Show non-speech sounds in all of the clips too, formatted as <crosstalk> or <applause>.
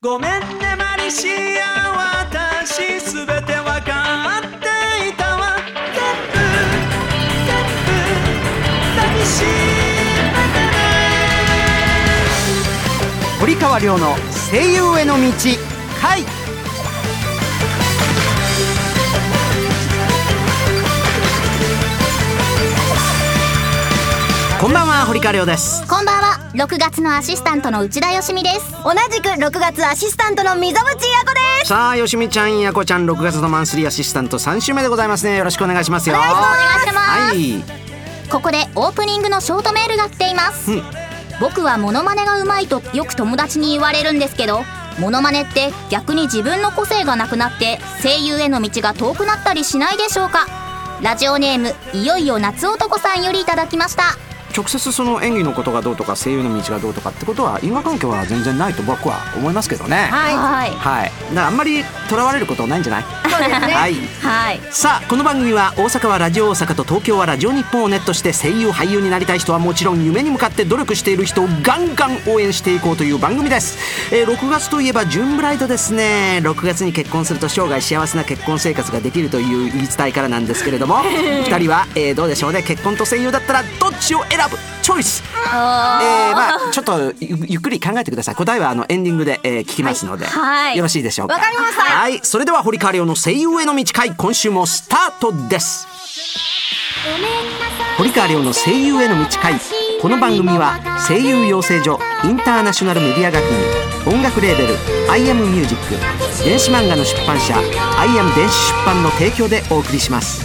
ごめんねマリシア私すべてわかっていたわ。全部全部抱きしめてね堀川亮の声優への道回。こんばんは堀川亮です。こんばんは6月のアシスタントの内田よしみです。同じく6月アシスタントの溝渕やこです。さあよしみちゃんやこちゃん6月のマンスリーアシスタント3週目でございますね。よろしくお願いしますよ。お願いします、はい。ここでオープニングのショートメールが来ています、うん。僕はモノマネがうまいとよく友達に言われるんですけどモノマネって逆に自分の個性がなくなって声優への道が遠くなったりしないでしょうか。ラジオネームいよいよ夏男さんよりいただきました直接その演技のことがどうとか声優の道がどうとかってことは因果関係は全然ないと僕は思いますけどね。はい。はい。はい。だからあんまりとらわれることはないんじゃない？そうですね。はい。は <laughs> いさあこの番組は大阪はラジオ大阪と東京はラジオ日本をネットして声優俳優になりたい人はもちろん夢に向かって努力している人をガンガン応援していこうという番組です、えー6月といえばジューンブライドですね。6月に結婚すると生涯幸せな結婚生活ができるという言い伝えからなんですけれども。<laughs> 2人は、えーどうでしょうね。結婚と声優だったらどっちを選ぶチョイス。えー、まあちょっとゆゆっくり考えてください。答えはあのエンディングで、えー聞きますので、はい。よろしいでしょうか？わかりました。はい。それでは堀川亮の声優への道会今週もスタートです。堀川亮の声優への道会この番組は声優養成所インターナショナルメディア学院音楽レーベル「アイアムミュージック電子漫画の出版社「アイアム電子出版」の提供でお送りします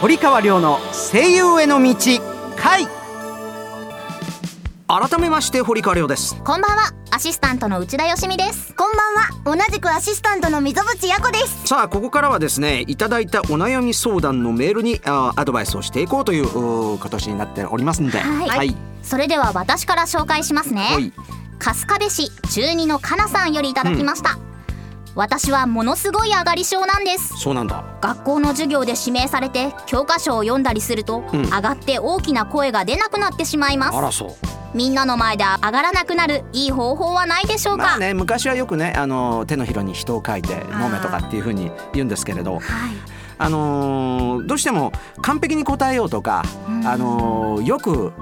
堀川亮の声優への道回。改めまして堀川亮です。こんばんは。アシスタントの内田よしみです。こんばんは。同じくアシスタントの溝渕やこです。さあここからはですねいただいたお悩み相談のメールにあアドバイスをしていこうという形になっておりますんで。はい。はい。それでは私から紹介しますね。はい。春日部市中二のかなさんよりいただきました、私はものすごい上がり症なんです。そうなんだ。学校の授業で指名されて教科書を読んだりすると、うん。上がって大きな声が出なくなってしまいます。あらそう。みんなの前で上がらなくなるいい方法はないでしょうか、まあね昔はよくねあの手のひらに人を書いて飲めとかっていうふうに言うんですけれど。はい。あのーどうしても完璧に答えようとか、うん。あのーよく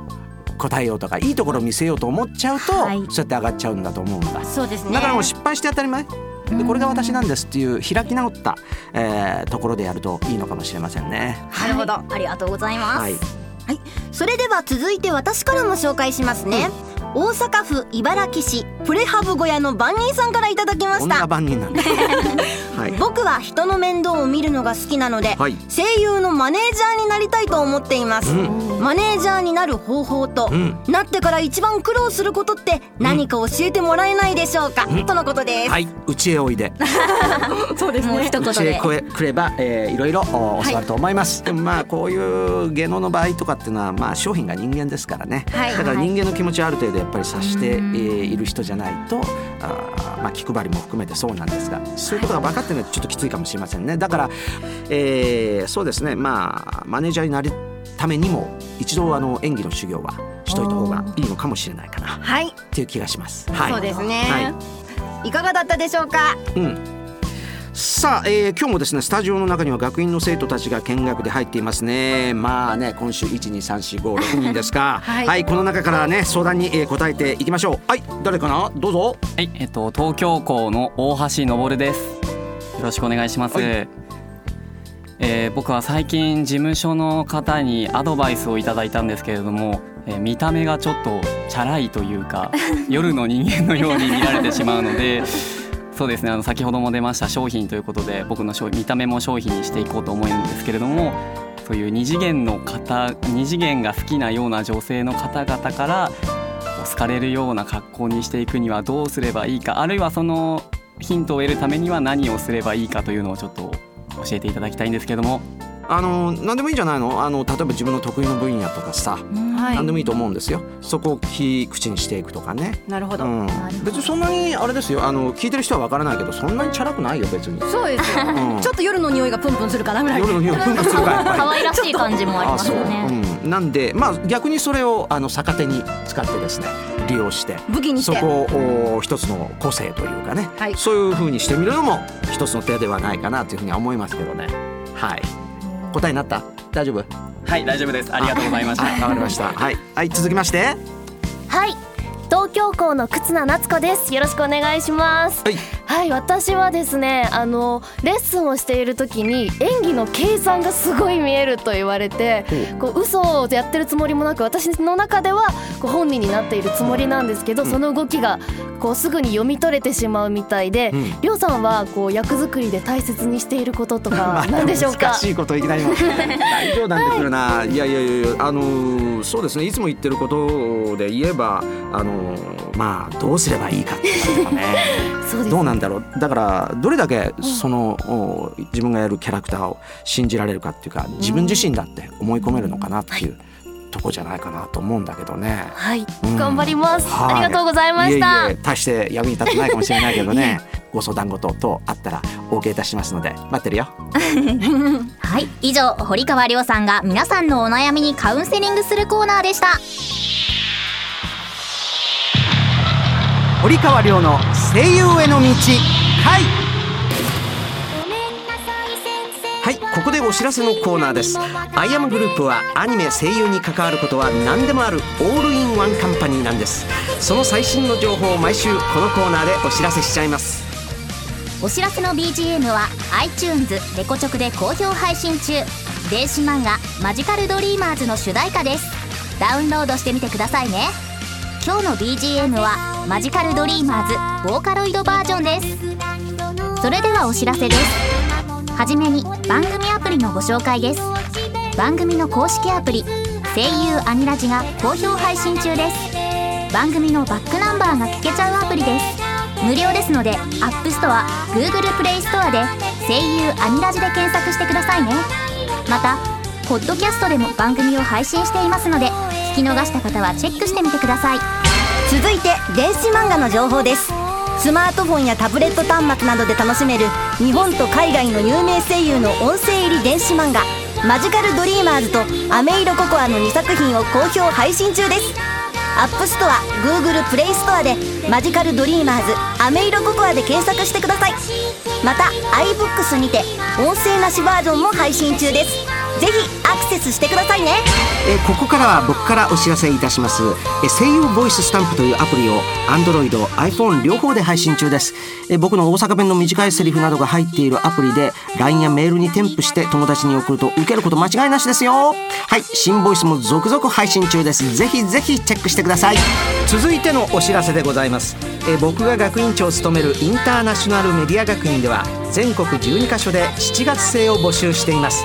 答えようとかいいところを見せようと思っちゃうと、はい。そうやって上がっちゃうんだと思うんだ。そうですだからもう失敗して当たり前でこれが私なんですっていう開き直った、えーところでやるといいのかもしれませんね。なるほど。ありがとうございます、はい、それでは続いて私からも紹介しますね、大阪府茨木市プレハブ小屋の番人さんからいただきまこんなした番人なんだ。<laughs> はい、僕は人の面倒を見るのが好きなので、はい。声優のマネージャーになりたいと思っています、うマネージャーになる方法と、うん。なってから一番苦労することって何か教えてもらえないでしょうか、うん。とのことです、はい、うちへおいで。<laughs> そうですもう一言うちへで来れ来れば、えーいろいろお教わると思います、でもまあこういう芸能の場合とかっていうのはまあ商品が人間ですからね、はい。だから人間の気持ちをある程度やっぱり察して、えーいる人じゃないとあーまあ気配りも含めてそうなんですがそういうことが分かってないとちょっときついかもしれませんね。だから、えーそうですね。まあマネージャーになるためにも一度あの演技の修行はしといた方がいいのかもしれないかな。はい、っていう気がします。はい、そうですね、はい。い、かがだったでしょうか？うんさあ、えー今日もですねスタジオの中には学院の生徒たちが見学で入っていますねまあね今週12345人ですか <laughs> はい、この中からね相談に、えー答えていきましょうはい誰かな？どうぞはい、えっと東京校の大橋昇です。よろしくお願いします。はいえー僕は最近事務所の方にアドバイスをいただいたんですけれども、えー見た目がちょっとチャラいというか夜の人間のように見られてしまうので。そうですね。あの先ほども出ました商品ということで僕の商見た目も商品にしていこうと思うんですけれどもそういう二次元の方二次元が好きなような女性の方々から好かれるような格好にしていくにはどうすればいいかあるいはそのヒントを得るためには何をすればいいかというのをちょっと教えていただきたいんですけども。あの何でもいいんじゃないの？あの例えば自分の得意の分野とかさ、はい。何でもいいと思うんですよ。そこを切り口にしていくとかね。なるほど、うん、別にそんなにあれですよ。あの聞いてる人はわからないけどそんなにチャラくないよ別に、そうですよ、うん。ちょっと夜の匂いがプンプンするかなぐらい。夜の匂いプンプンするからやっぱり。可愛らしい感じもありますね。う。ん、なんでまあ逆にそれをあの逆手に使ってですね利用して武器にして。そこをお一つの個性というかね、はい。そういう風にしてみるのも一つの手ではないかなというふうには思いますけどね。はい答えになった？大丈夫？はい大丈夫です。ありがとうございました。はいわかりました。はい、はい、続きまして？はい。東京校の忽那夏子です。よろしくお願いします。はいはい私はですねあのレッスンをしている時に演技の計算がすごい見えると言われてこう嘘をやってるつもりもなく私の中ではこう本人になっているつもりなんですけど、その動きがこうすぐに読み取れてしまうみたいで、うん。りょうさんはこう役作りで大切にしていることとか <laughs> 何でしょうか？難しいこといきなりも <laughs> 大丈夫なんてくるな、い、やいやいやあのーそうですね。いつも言ってることで言えばあのーまあどうすればいいかっていうことね。<laughs> そうですどうなんだろう。だからどれだけその、お自分がやるキャラクターを信じられるかっていうか自分自身だって思い込めるのかなっていうとこじゃないかなと思うんだけどね。はい、うん。頑張ります、はい。ありがとうございました。いえいえ。大して役に立ってないかもしれないけどね。<laughs> ご相談事等あったらお受けいたしますので待ってるよ。<laughs> はい。以上堀川亮さんが皆さんのお悩みにカウンセリングするコーナーでした。堀川亮の声優への道回。はいここでお知らせのコーナーです。アイアムグループはアニメ声優に関わることは何でもあるオールインワンカンパニーなんです。その最新の情報を毎週このコーナーでお知らせしちゃいます。お知らせの BGM は iTunes レコチョクで好評配信中。電子漫画「マジカルドリーマーズ」の主題歌です。ダウンロードしてみてくださいね。今日の BGM はマジカルドリーマーズボーカロイドバージョンです。それではお知らせです。はじめに番組アプリのご紹介です。番組の公式アプリ声優アニラジが好評配信中です。番組のバックナンバーが聞けちゃうアプリです。無料ですので App Store、Google Play Store で声優アニラジで検索してくださいね。またポッドキャストでも番組を配信していますので聞き逃した方はチェックしてみてください。続いて電子漫画の情報です。スマートフォンやタブレット端末などで楽しめる日本と海外の有名声優の音声入り電子漫画「マジカルドリーマーズ」と「アメイロココア」の2作品を好評配信中です。 App Store Google Play ストアで「マジカルドリーマーズアメイロココア」で検索してください。また iBooks にて音声なしバージョンも配信中です。ぜひアクセスしてくださいね。えーここからは僕からお知らせいたします。えー声優ボイススタンプというアプリを Android、iPhone 両方で配信中です。えー僕の大阪弁の短いセリフなどが入っているアプリで LINE やメールに添付して友達に送ると受けること間違いなしですよ。はい新ボイスも続々配信中です。ぜひぜひチェックしてください。続いてのお知らせでございます。えー僕が学院長を務めるインターナショナルメディア学院では全国12カ所で7月生を募集しています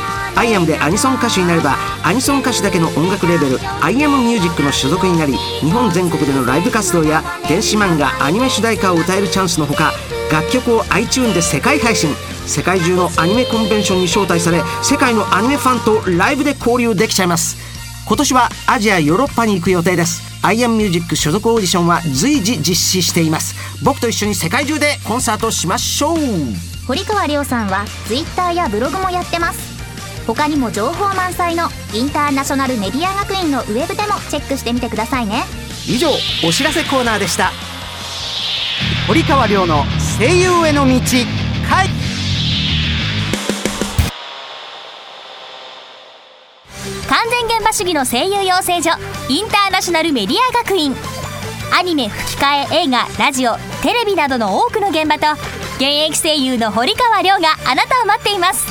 アイアムでアニソン歌手になればアニソン歌手だけの音楽レーベルアイアムミュージックの所属になり日本全国でのライブ活動や電子漫画アニメ主題歌を歌えるチャンスのほか楽曲を iTune で世界配信世界中のアニメコンベンションに招待され世界のアニメファンとライブで交流できちゃいます。今年はアジアヨーロッパに行く予定です。アイアムミュージック所属オーディションは随時実施しています。僕と一緒に世界中でコンサートしましょう。堀川亮さんは Twitter やブログもやってます。他にも情報満載のインターナショナルメディア学院のウェブでもチェックしてみてくださいね。以上お知らせコーナーでした。堀川亮の声優への道回完全現場主義の声優養成所インターナショナルメディア学院。アニメ吹き替え映画ラジオテレビなどの多くの現場と現役声優の堀川亮があなたを待っています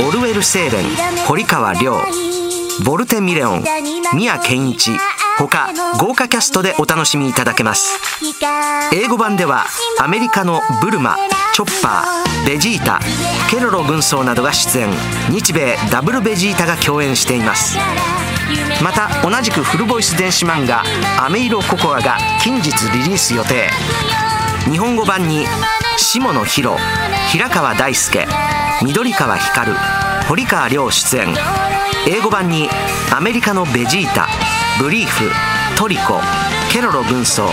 オルウェル・セーレン堀川亮ボルテ・ミレオン宮健一他豪華キャストでお楽しみいただけます。英語版ではアメリカのブルマチョッパーベジータケロロ軍曹などが出演。日米ダブルベジータが共演しています。また同じくフルボイス電子漫画「アメイロココア」が近日リリース予定。日本語版に下野紘平川大輔緑川光堀川亮出演。英語版にアメリカのベジータブリーフトリコケロロ軍曹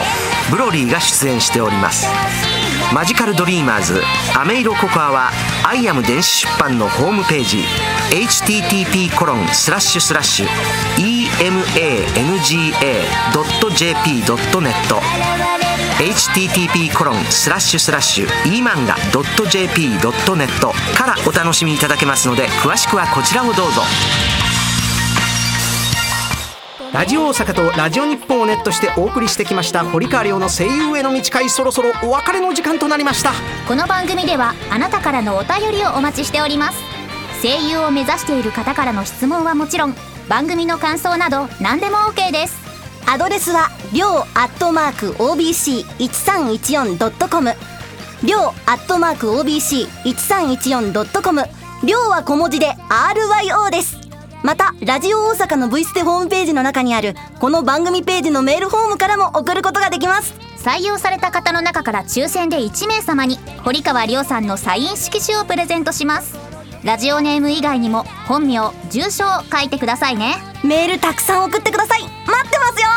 ブロリーが出演しております。マジカルドリーマーズアメイロココアはアイアム電子出版のホームページ http コロンスラッシュスラッシュ emanga.jp.net http コロンスラッシュスラッシュ emanga.jp.net からお楽しみいただけますので詳しくはこちらをどうぞ。ラジオ大阪とラジオ日本をネットしてお送りしてきました堀川亮の声優への道会そろそろお別れの時間となりました。この番組ではあなたからのお便りをお待ちしております。声優を目指している方からの質問はもちろん番組の感想など何でも OK です。アドレスはりょうアットマーク OBC1314.com りょうアットマーク OBC1314.com りょうは小文字で RYO です。またラジオ大阪の V ステホームページの中にあるこの番組ページのメールフォームからも送ることができます。採用された方の中から抽選で1名様に堀川亮さんのサイン色紙をプレゼントします。ラジオネーム以外にも本名住所を書いてくださいね。メールたくさん送ってください。待ってますよ。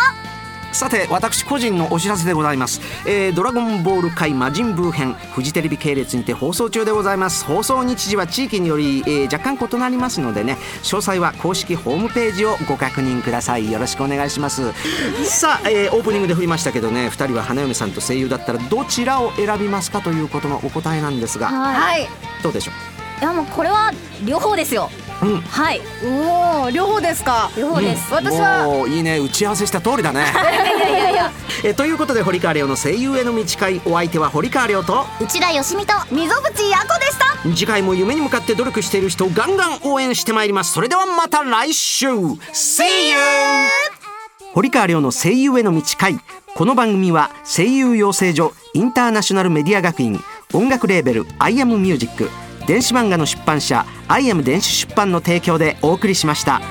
さて私個人のお知らせでございます、えードラゴンボール界魔人ブー編フジテレビ系列にて放送中でございます。放送日時は地域により、えー若干異なりますのでね詳細は公式ホームページをご確認ください。よろしくお願いします。さあ、えーオープニングで振りましたけどね2人は花嫁さんと声優だったらどちらを選びますかということのお答えなんですがはい。どうでしょいやもうこれは両方ですよ。ううん。はい。おお両方ですか。両方です、私はもういいね。打ち合わせした通りだね。<laughs> えということで堀川亮の声優への道会お相手は堀川亮と。内田よしみと溝淵や子でした。次回も夢に向かって努力している人をガンガン応援してまいります。それではまた来週。See you! 堀川亮の声優への道会。この番組は声優養成所インターナショナルメディア学院音楽レーベル「アイアムミュージック電子漫画の出版社「アイアム電子出版」の提供でお送りしました。